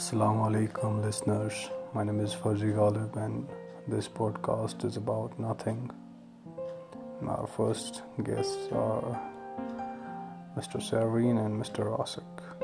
Assalamu alaikum, listeners. My name is Fauzi Ghalib, and this podcast is about nothing. Our first guests are Mr. Serene and Mr. Asik.